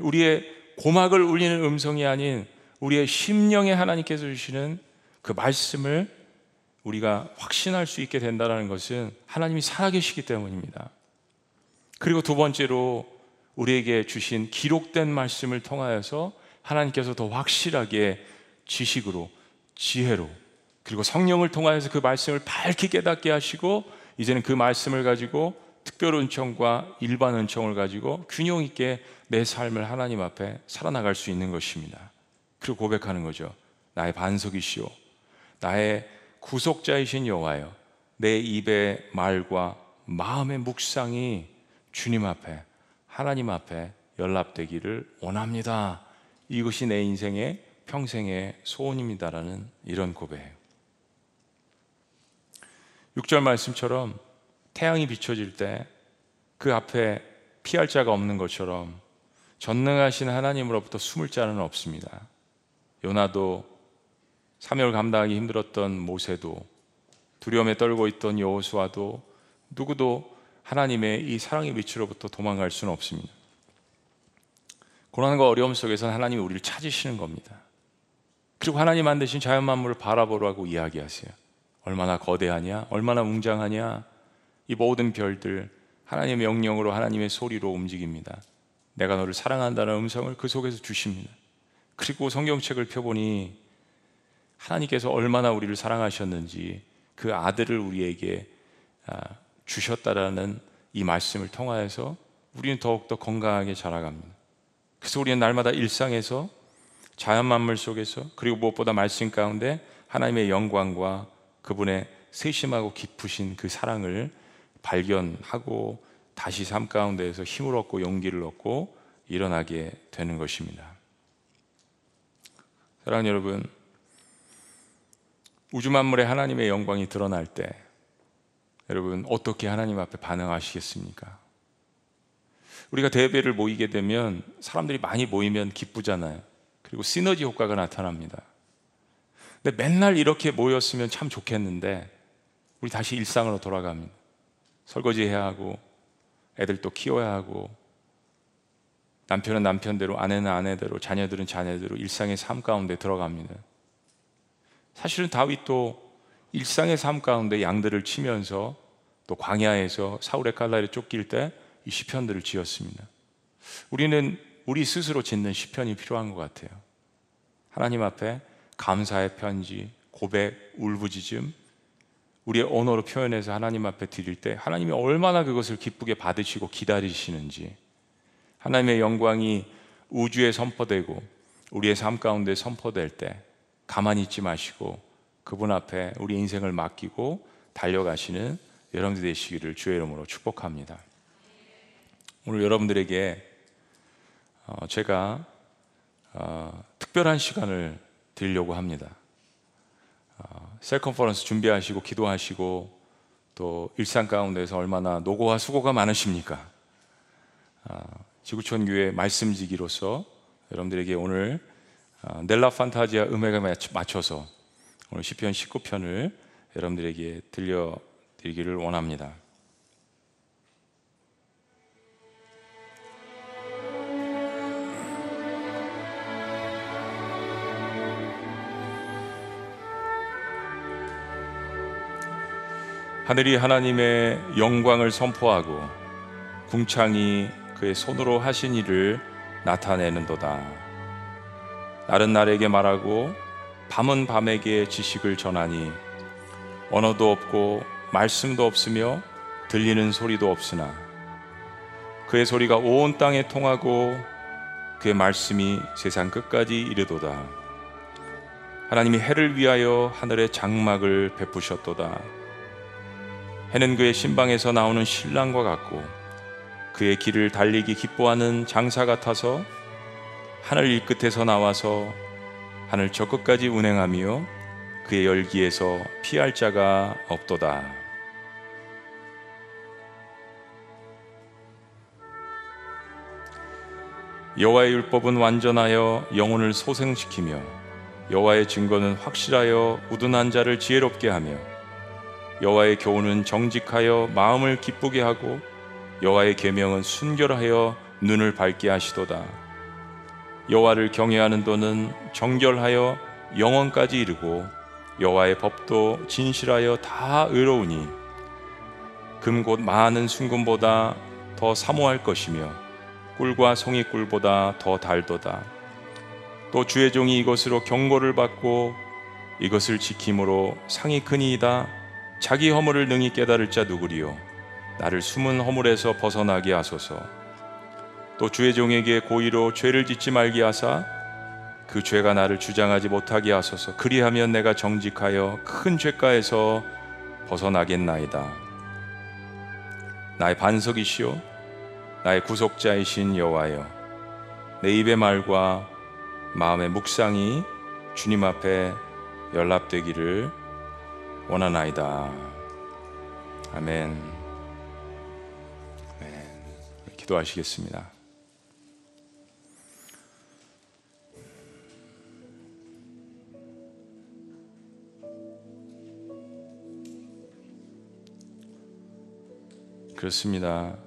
우리의 고막을 울리는 음성이 아닌 우리의 심령에 하나님께서 주시는 그 말씀을 우리가 확신할 수 있게 된다는 것은 하나님이 살아계시기 때문입니다. 그리고 두 번째로 우리에게 주신 기록된 말씀을 통하여서 하나님께서 더 확실하게 지식으로, 지혜로, 그리고 성령을 통하여서 그 말씀을 밝게 깨닫게 하시고 이제는 그 말씀을 가지고 특별 은총과 일반 은총을 가지고 균형 있게 내 삶을 하나님 앞에 살아나갈 수 있는 것입니다. 그리고 고백하는 거죠. 나의 반석이시오. 나의 구속자이신 여호와여. 내 입의 말과 마음의 묵상이 주님 앞에 하나님 앞에 연락되기를 원합니다. 이것이 내 인생의 평생의 소원입니다라는 이런 고백이에요. 6절 말씀처럼 태양이 비춰질 때 그 앞에 피할 자가 없는 것처럼 전능하신 하나님으로부터 숨을 자는 없습니다. 요나도 사명을 감당하기 힘들었던 모세도 두려움에 떨고 있던 여호수아도 누구도 하나님의 이 사랑의 빛으로부터 도망갈 수는 없습니다. 고난과 어려움 속에서 하나님이 우리를 찾으시는 겁니다. 그리고 하나님 만드신 자연 만물을 바라보라고 이야기하세요. 얼마나 거대하냐, 얼마나 웅장하냐, 이 모든 별들 하나님의 명령으로 하나님의 소리로 움직입니다. 내가 너를 사랑한다는 음성을 그 속에서 주십니다. 그리고 성경책을 펴보니 하나님께서 얼마나 우리를 사랑하셨는지 그 아들을 우리에게 아, 주셨다라는 이 말씀을 통하여서 우리는 더욱더 건강하게 자라갑니다. 그래서 우리는 날마다 일상에서 자연 만물 속에서 그리고 무엇보다 말씀 가운데 하나님의 영광과 그분의 세심하고 깊으신 그 사랑을 발견하고 다시 삶 가운데에서 힘을 얻고 용기를 얻고 일어나게 되는 것입니다. 사랑하는 여러분, 우주 만물의 하나님의 영광이 드러날 때 여러분 어떻게 하나님 앞에 반응하시겠습니까? 우리가 대회를 모이게 되면 사람들이 많이 모이면 기쁘잖아요. 그리고 시너지 효과가 나타납니다. 근데 맨날 이렇게 모였으면 참 좋겠는데 우리 다시 일상으로 돌아갑니다. 설거지 해야 하고 애들 또 키워야 하고 남편은 남편대로 아내는 아내대로 자녀들은 자녀대로 일상의 삶 가운데 들어갑니다. 사실은 다윗도 일상의 삶 가운데 양들을 치면서 또 광야에서 사울의 칼날에 쫓길 때 이 시편들을 지었습니다. 우리는 우리 스스로 짓는 시편이 필요한 것 같아요. 하나님 앞에 감사의 편지, 고백, 울부짖음, 우리의 언어로 표현해서 하나님 앞에 드릴 때 하나님이 얼마나 그것을 기쁘게 받으시고 기다리시는지 하나님의 영광이 우주에 선포되고 우리의 삶 가운데 선포될 때 가만히 있지 마시고 그분 앞에 우리 인생을 맡기고 달려가시는 여러분들 되시기를 주의 이름으로 축복합니다. 오늘 여러분들에게 어, 제가 어, 특별한 시간을 드리려고 합니다. 어, 셀 컨퍼런스 준비하시고 기도하시고 또 일상 가운데서 얼마나 노고와 수고가 많으십니까? 지구촌 교회 말씀지기로서 여러분들에게 오늘 넬라 판타지아 음악에 맞춰서 오늘 시편 19편을 여러분들에게 들려드리기를 원합니다. 하늘이 하나님의 영광을 선포하고 궁창이 그의 손으로 하신 일을 나타내는도다. 날은 날에게 말하고 밤은 밤에게 지식을 전하니 언어도 없고 말씀도 없으며 들리는 소리도 없으나 그의 소리가 온 땅에 통하고 그의 말씀이 세상 끝까지 이르도다. 하나님이 해를 위하여 하늘의 장막을 베푸셨도다. 해는 그의 신방에서 나오는 신랑과 같고 그의 길을 달리기 기뻐하는 장사 같아서 하늘 이 끝에서 나와서 하늘 저 끝까지 운행하며 그의 열기에서 피할 자가 없도다. 여호와의 율법은 완전하여 영혼을 소생시키며 여호와의 증거는 확실하여 우둔한 자를 지혜롭게 하며 여호와의 교훈은 정직하여 마음을 기쁘게 하고 여호와의 계명은 순결하여 눈을 밝게 하시도다. 여호와를 경외하는 도는 정결하여 영원까지 이르고 여호와의 법도 진실하여 다 의로우니 금 곧 많은 순금보다 더 사모할 것이며 꿀과 송이꿀보다 더 달도다. 또 주의 종이 이것으로 경고를 받고 이것을 지킴으로 상이 크니이다. 자기 허물을 능히 깨달을 자 누구리요 나를 숨은 허물에서 벗어나게 하소서 또 주의 종에게 고의로 죄를 짓지 말게 하사 그 죄가 나를 주장하지 못하게 하소서 그리하면 내가 정직하여 큰 죄가에서 벗어나겠나이다 나의 반석이시요 나의 구속자이신 여호와여 내 입의 말과 마음의 묵상이 주님 앞에 연락되기를 원하나이다. 아멘. 기도하시겠습니다. 그렇습니다.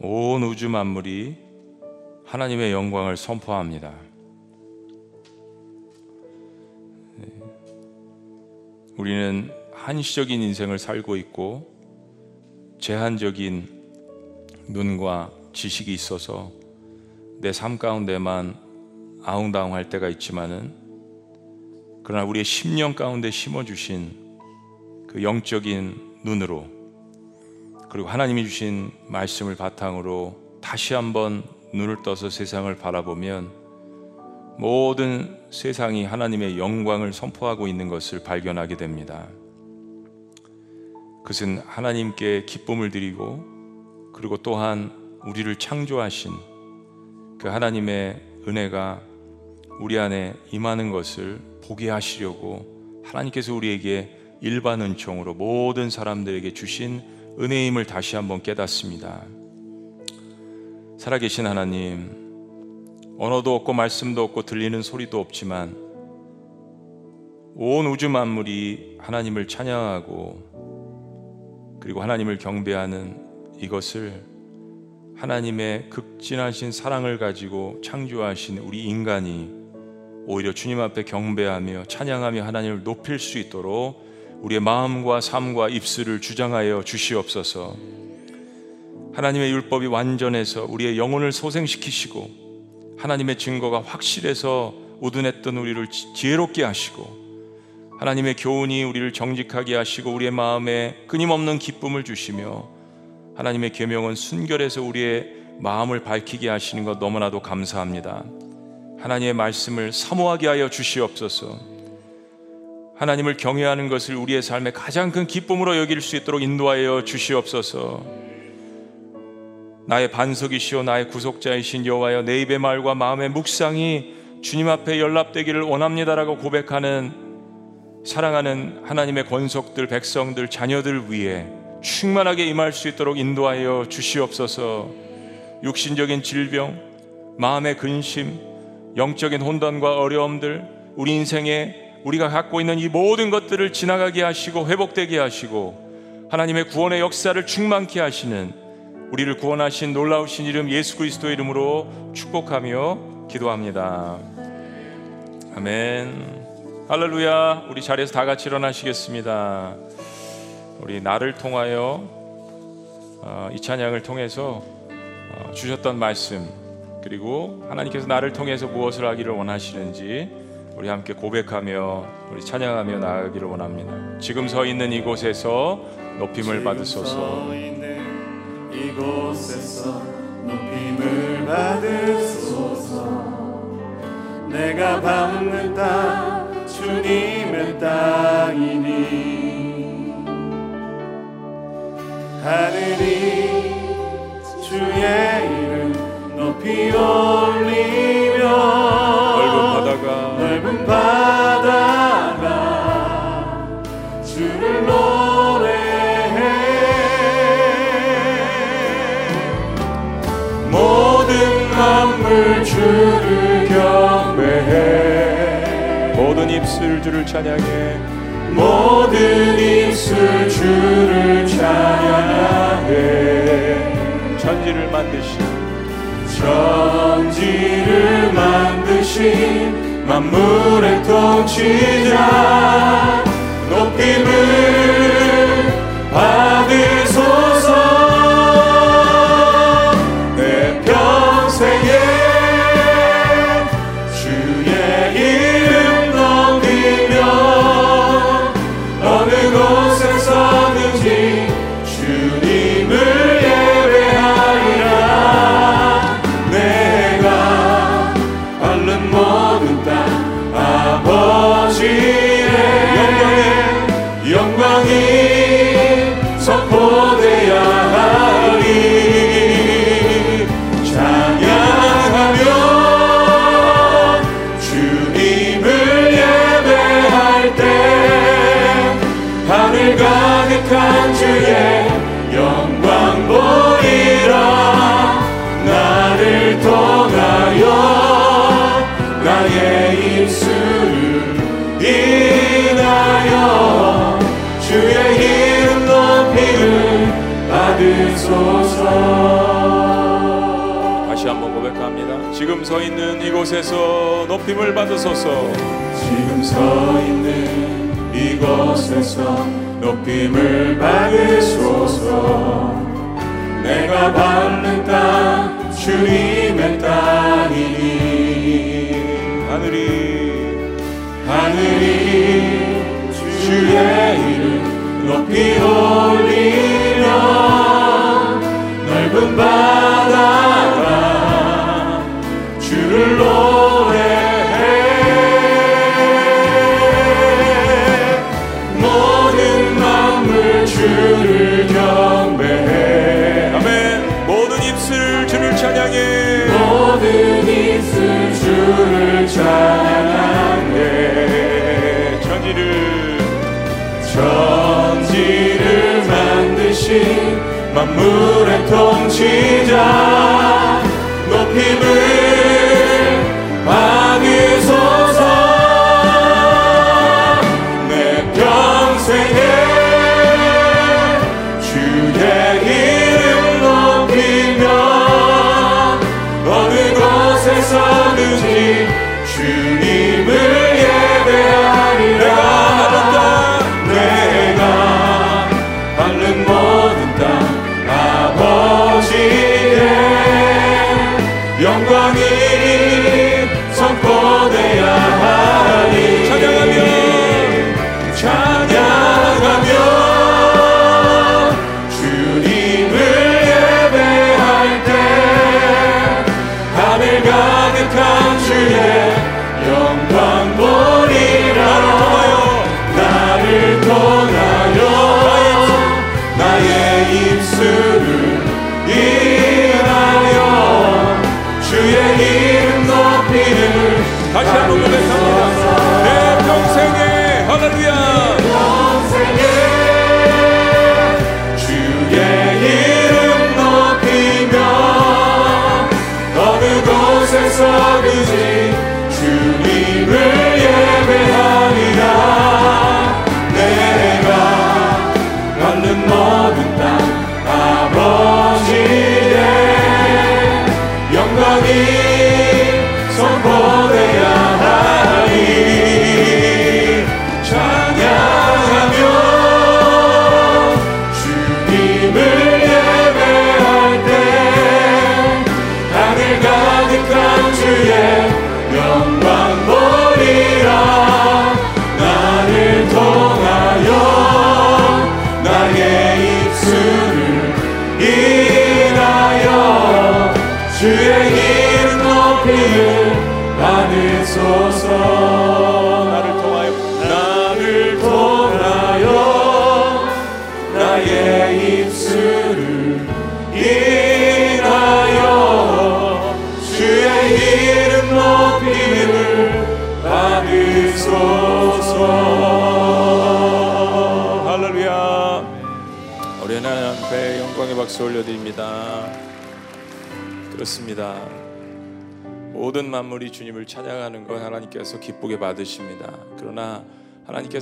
온 우주 만물이 하나님의 영광을 선포합니다. 우리는 한시적인 인생을 살고 있고 제한적인 눈과 지식이 있어서 내 삶 가운데만 아웅다웅할 때가 있지만은 그러나 우리의 심령 가운데 심어 주신 그 영적인 눈으로 그리고 하나님이 주신 말씀을 바탕으로 다시 한번 눈을 떠서 세상을 바라보면 모든 세상이 하나님의 영광을 선포하고 있는 것을 발견하게 됩니다. 그것은 하나님께 기쁨을 드리고 그리고 또한 우리를 창조하신 그 하나님의 은혜가 우리 안에 임하는 것을 보게 하시려고 하나님께서 우리에게 일반 은총으로 모든 사람들에게 주신 은혜임을 다시 한번 깨닫습니다. 살아계신 하나님, 언어도 없고 말씀도 없고 들리는 소리도 없지만 온 우주 만물이 하나님을 찬양하고 그리고 하나님을 경배하는 이것을 하나님의 극진하신 사랑을 가지고 창조하신 우리 인간이 오히려 주님 앞에 경배하며 찬양하며 하나님을 높일 수 있도록 우리의 마음과 삶과 입술을 주장하여 주시옵소서. 하나님의 율법이 완전해서 우리의 영혼을 소생시키시고 하나님의 증거가 확실해서 우둔했던 우리를 지혜롭게 하시고 하나님의 교훈이 우리를 정직하게 하시고 우리의 마음에 끊임없는 기쁨을 주시며 하나님의 계명은 순결해서 우리의 마음을 밝히게 하시는 것 너무나도 감사합니다. 하나님의 말씀을 사모하게 하여 주시옵소서. 하나님을 경외하는 것을 우리의 삶의 가장 큰 기쁨으로 여길 수 있도록 인도하여 주시옵소서. 나의 반석이시오 나의 구속자이신 여호와여 내 입의 말과 마음의 묵상이 주님 앞에 연락되기를 원합니다라고 고백하는 사랑하는 하나님의 권속들, 백성들, 자녀들 위해 충만하게 임할 수 있도록 인도하여 주시옵소서. 육신적인 질병, 마음의 근심, 영적인 혼돈과 어려움들, 우리 인생에 우리가 갖고 있는 이 모든 것들을 지나가게 하시고 회복되게 하시고 하나님의 구원의 역사를 충만케 하시는 우리를 구원하신 놀라우신 이름 예수 그리스도 이름으로 축복하며 기도합니다. 아멘. 할렐루야. 우리 자리에서 다 같이 일어나시겠습니다. 우리 나를 통하여 어, 이 찬양을 통해서 어, 주셨던 말씀 그리고 하나님께서 나를 통해서 무엇을 하기를 원하시는지 우리 함께 고백하며 우리 찬양하며 나아가기를 원합니다. 지금 서 있는 이곳에서 높임을 받으소서. 이곳에서 높임을 받으소서. 내가 밟는 땅 주님의 땅이니 하늘이 주의 이름 높이 올리며 주를 노래해. 모든 만물 주를 경배해. 모든 입술 주를 찬양해. 모든 입술 주를 찬양해. 천지를 만드신 천지를 만드신 만물의 통치자 높임을 지금 서 있는 이곳에서 높임을 받으소서. 지금 서 있는 이곳에서 높임을 받으소서 내가 밟는 땅 주님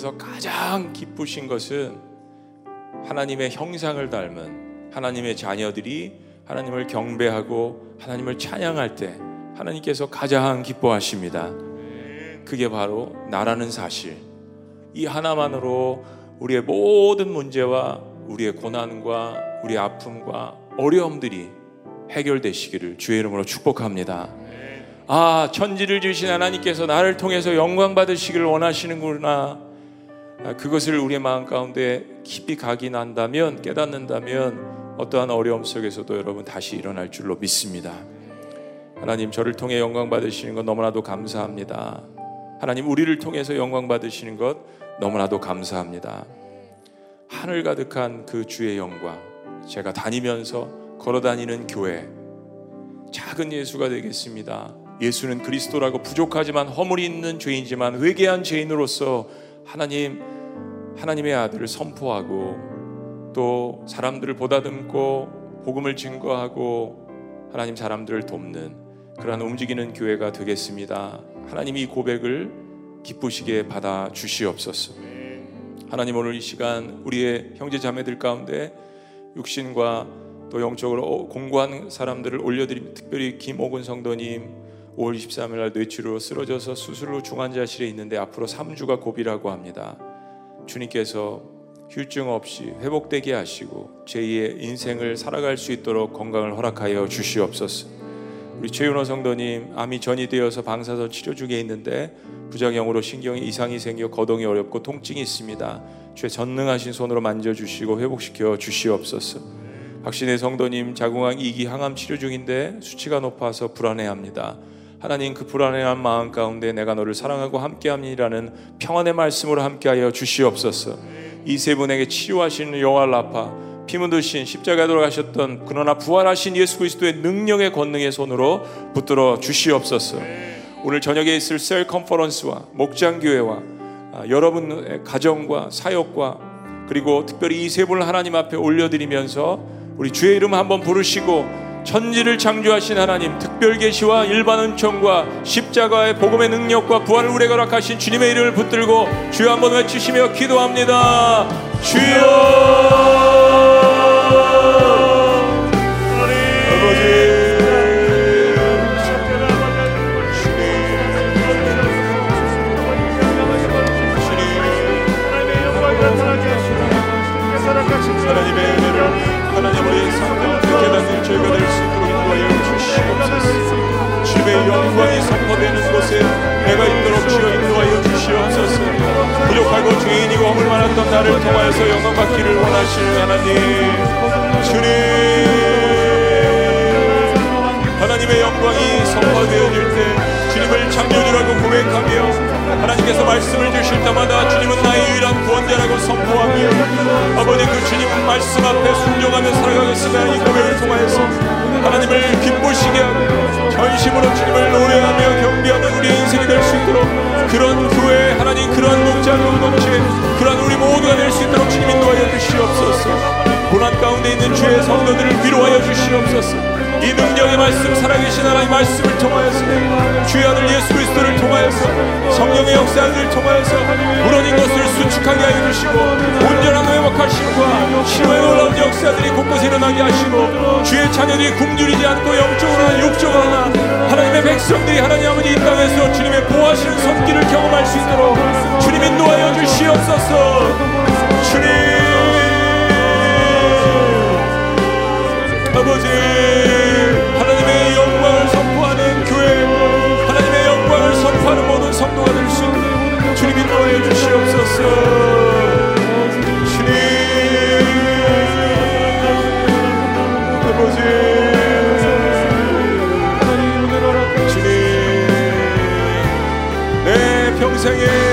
하나님께서 가장 기쁘신 것은 하나님의 형상을 닮은 하나님의 자녀들이 하나님을 경배하고 하나님을 찬양할 때 하나님께서 가장 기뻐하십니다. 그게 바로 나라는 사실. 이 하나만으로 우리의 모든 문제와 우리의 고난과 우리의 아픔과 어려움들이 해결되시기를 주의 이름으로 축복합니다. 아, 천지를 주신 하나님께서 나를 통해서 영광 받으시기를 원하시는구나. 아, 그것을 우리의 마음 가운데 깊이 각인한다면 깨닫는다면 어떠한 어려움 속에서도 여러분 다시 일어날 줄로 믿습니다. 하나님 저를 통해 영광 받으시는 것 너무나도 감사합니다. 하나님 우리를 통해서 영광 받으시는 것 너무나도 감사합니다. 하늘 가득한 그 주의 영광 제가 다니면서 걸어 다니는 교회 작은 예수가 되겠습니다. 예수는 그리스도라고 부족하지만 허물이 있는 죄인지만 회개한 죄인으로서 하나님 하나님의 아들을 선포하고 또 사람들을 보다듬고 복음을 증거하고 하나님 사람들을 돕는 그러한 움직이는 교회가 되겠습니다. 하나님이 이 고백을 기쁘시게 받아 주시옵소서. 하나님 오늘 이 시간 우리의 형제 자매들 가운데 육신과 또 영적으로 공고한 사람들을 올려드립니다. 특별히 김옥은 성도님 5월 23일 날 뇌치료로 쓰러져서 수술로 중환자실에 있는데 앞으로 3주가 고비라고 합니다. 주님께서 휴증 없이 회복되게 하시고 제2의 인생을 살아갈 수 있도록 건강을 허락하여 주시옵소서. 우리 최윤호 성도님 암이 전이 되어서 방사선 치료 중에 있는데 부작용으로 신경에 이상이 생겨 거동이 어렵고 통증이 있습니다. 주의 전능하신 손으로 만져주시고 회복시켜 주시옵소서. 박신혜 성도님 자궁암 2기 항암 치료 중인데 수치가 높아서 불안해합니다. 하나님 그 불안해한 마음 가운데 내가 너를 사랑하고 함께함이라는 평안의 말씀으로 함께하여 주시옵소서. 이 세 분에게 치유하시는 여호와 라파 피 묻으신 십자가에 돌아가셨던 그러나 부활하신 예수 그리스도의 능력의 권능의 손으로 붙들어 주시옵소서. 오늘 저녁에 있을 셀 컨퍼런스와 목장 교회와 아, 여러분의 가정과 사역과 그리고 특별히 이 세 분을 하나님 앞에 올려드리면서 우리 주의 이름 한번 부르시고 천지를 창조하신 하나님 특별 계시와 일반 은총과 십자가의 복음의 능력과 부활을 우리에게 허락하신 주님의 이름을 붙들고 주여 한번 외치시며 기도합니다. 주여 선포되는 곳에 내가 있도록 주여 인도하여 주시옵소서. 부족하고 죄인이고 허물 많았던 나를 통하여서 영광 받기를 원하시는 하나님. 주님! 하나님의 영광이 선포되어질 때 주님을 창조주라고 고백하며 하나님께서 말씀을 주실 때마다 주님은 나의 유일한 구원자라고 선포하며 아버지 그 주님 말씀 앞에 순종하며 살아가겠으나 이 고백을 통하여서 하나님을 기쁘시게 하고 전심으로 주시옵소서. 이 능력의 말씀 살아계신 하나님 말씀을 통하여서 주의 아들 예수 그리스도를 통하여서 성령의 역사를 통하여서 무너진 것을 수축하게 하여 주시고 온전한 회복하심과 치료의 놀라운 역사들이 곳곳에 일어나게 하시고 주의 자녀들이 굶주리지 않고 영적으로나 육적으로나 하나님의 백성들이 하나님 아버지 이 땅에서 주님의 보호하시는 손길을 경험할 수 있도록 주님 인도하여 주시옵소서 아버지 하나님의 영광을 선포하는 교회 하나님의 영광을 선포하는 모든 성도가 될 수 있도록 주님 인도하여 주시옵소서. 평생에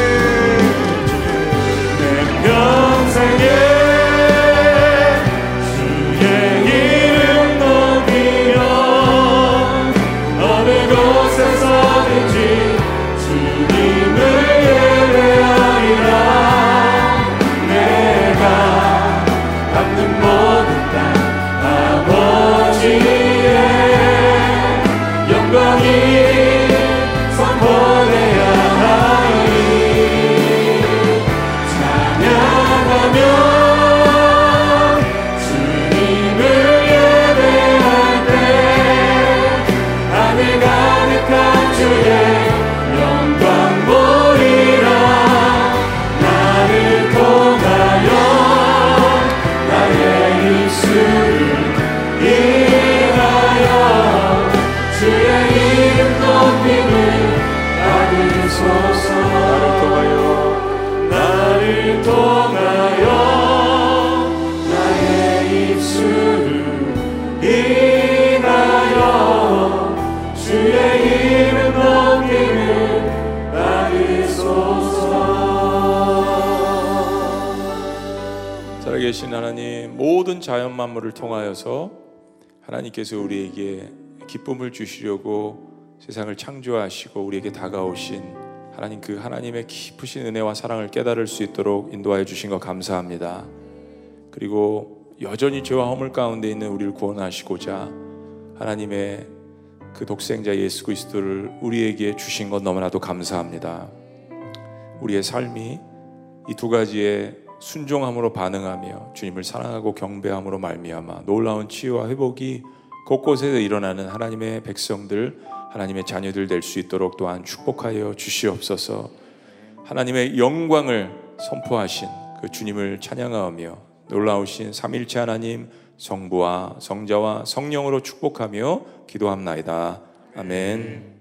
하나님께서 우리에게 기쁨을 주시려고 세상을 창조하시고 우리에게 다가오신 하나님 그 하나님의 깊으신 은혜와 사랑을 깨달을 수 있도록 인도하여 주신 것 감사합니다. 그리고 여전히 죄와 허물 가운데 있는 우리를 구원하시고자 하나님의 그 독생자 예수 그리스도를 우리에게 주신 것 너무나도 감사합니다. 우리의 삶이 이 두 가지의 순종함으로 반응하며 주님을 사랑하고 경배함으로 말미암아 놀라운 치유와 회복이 곳곳에서 일어나는 하나님의 백성들, 하나님의 자녀들 될 수 있도록 또한 축복하여 주시옵소서. 하나님의 영광을 선포하신 그 주님을 찬양하며 놀라우신 삼일체 하나님 성부와 성자와 성령으로 축복하며 기도합나이다. 아멘.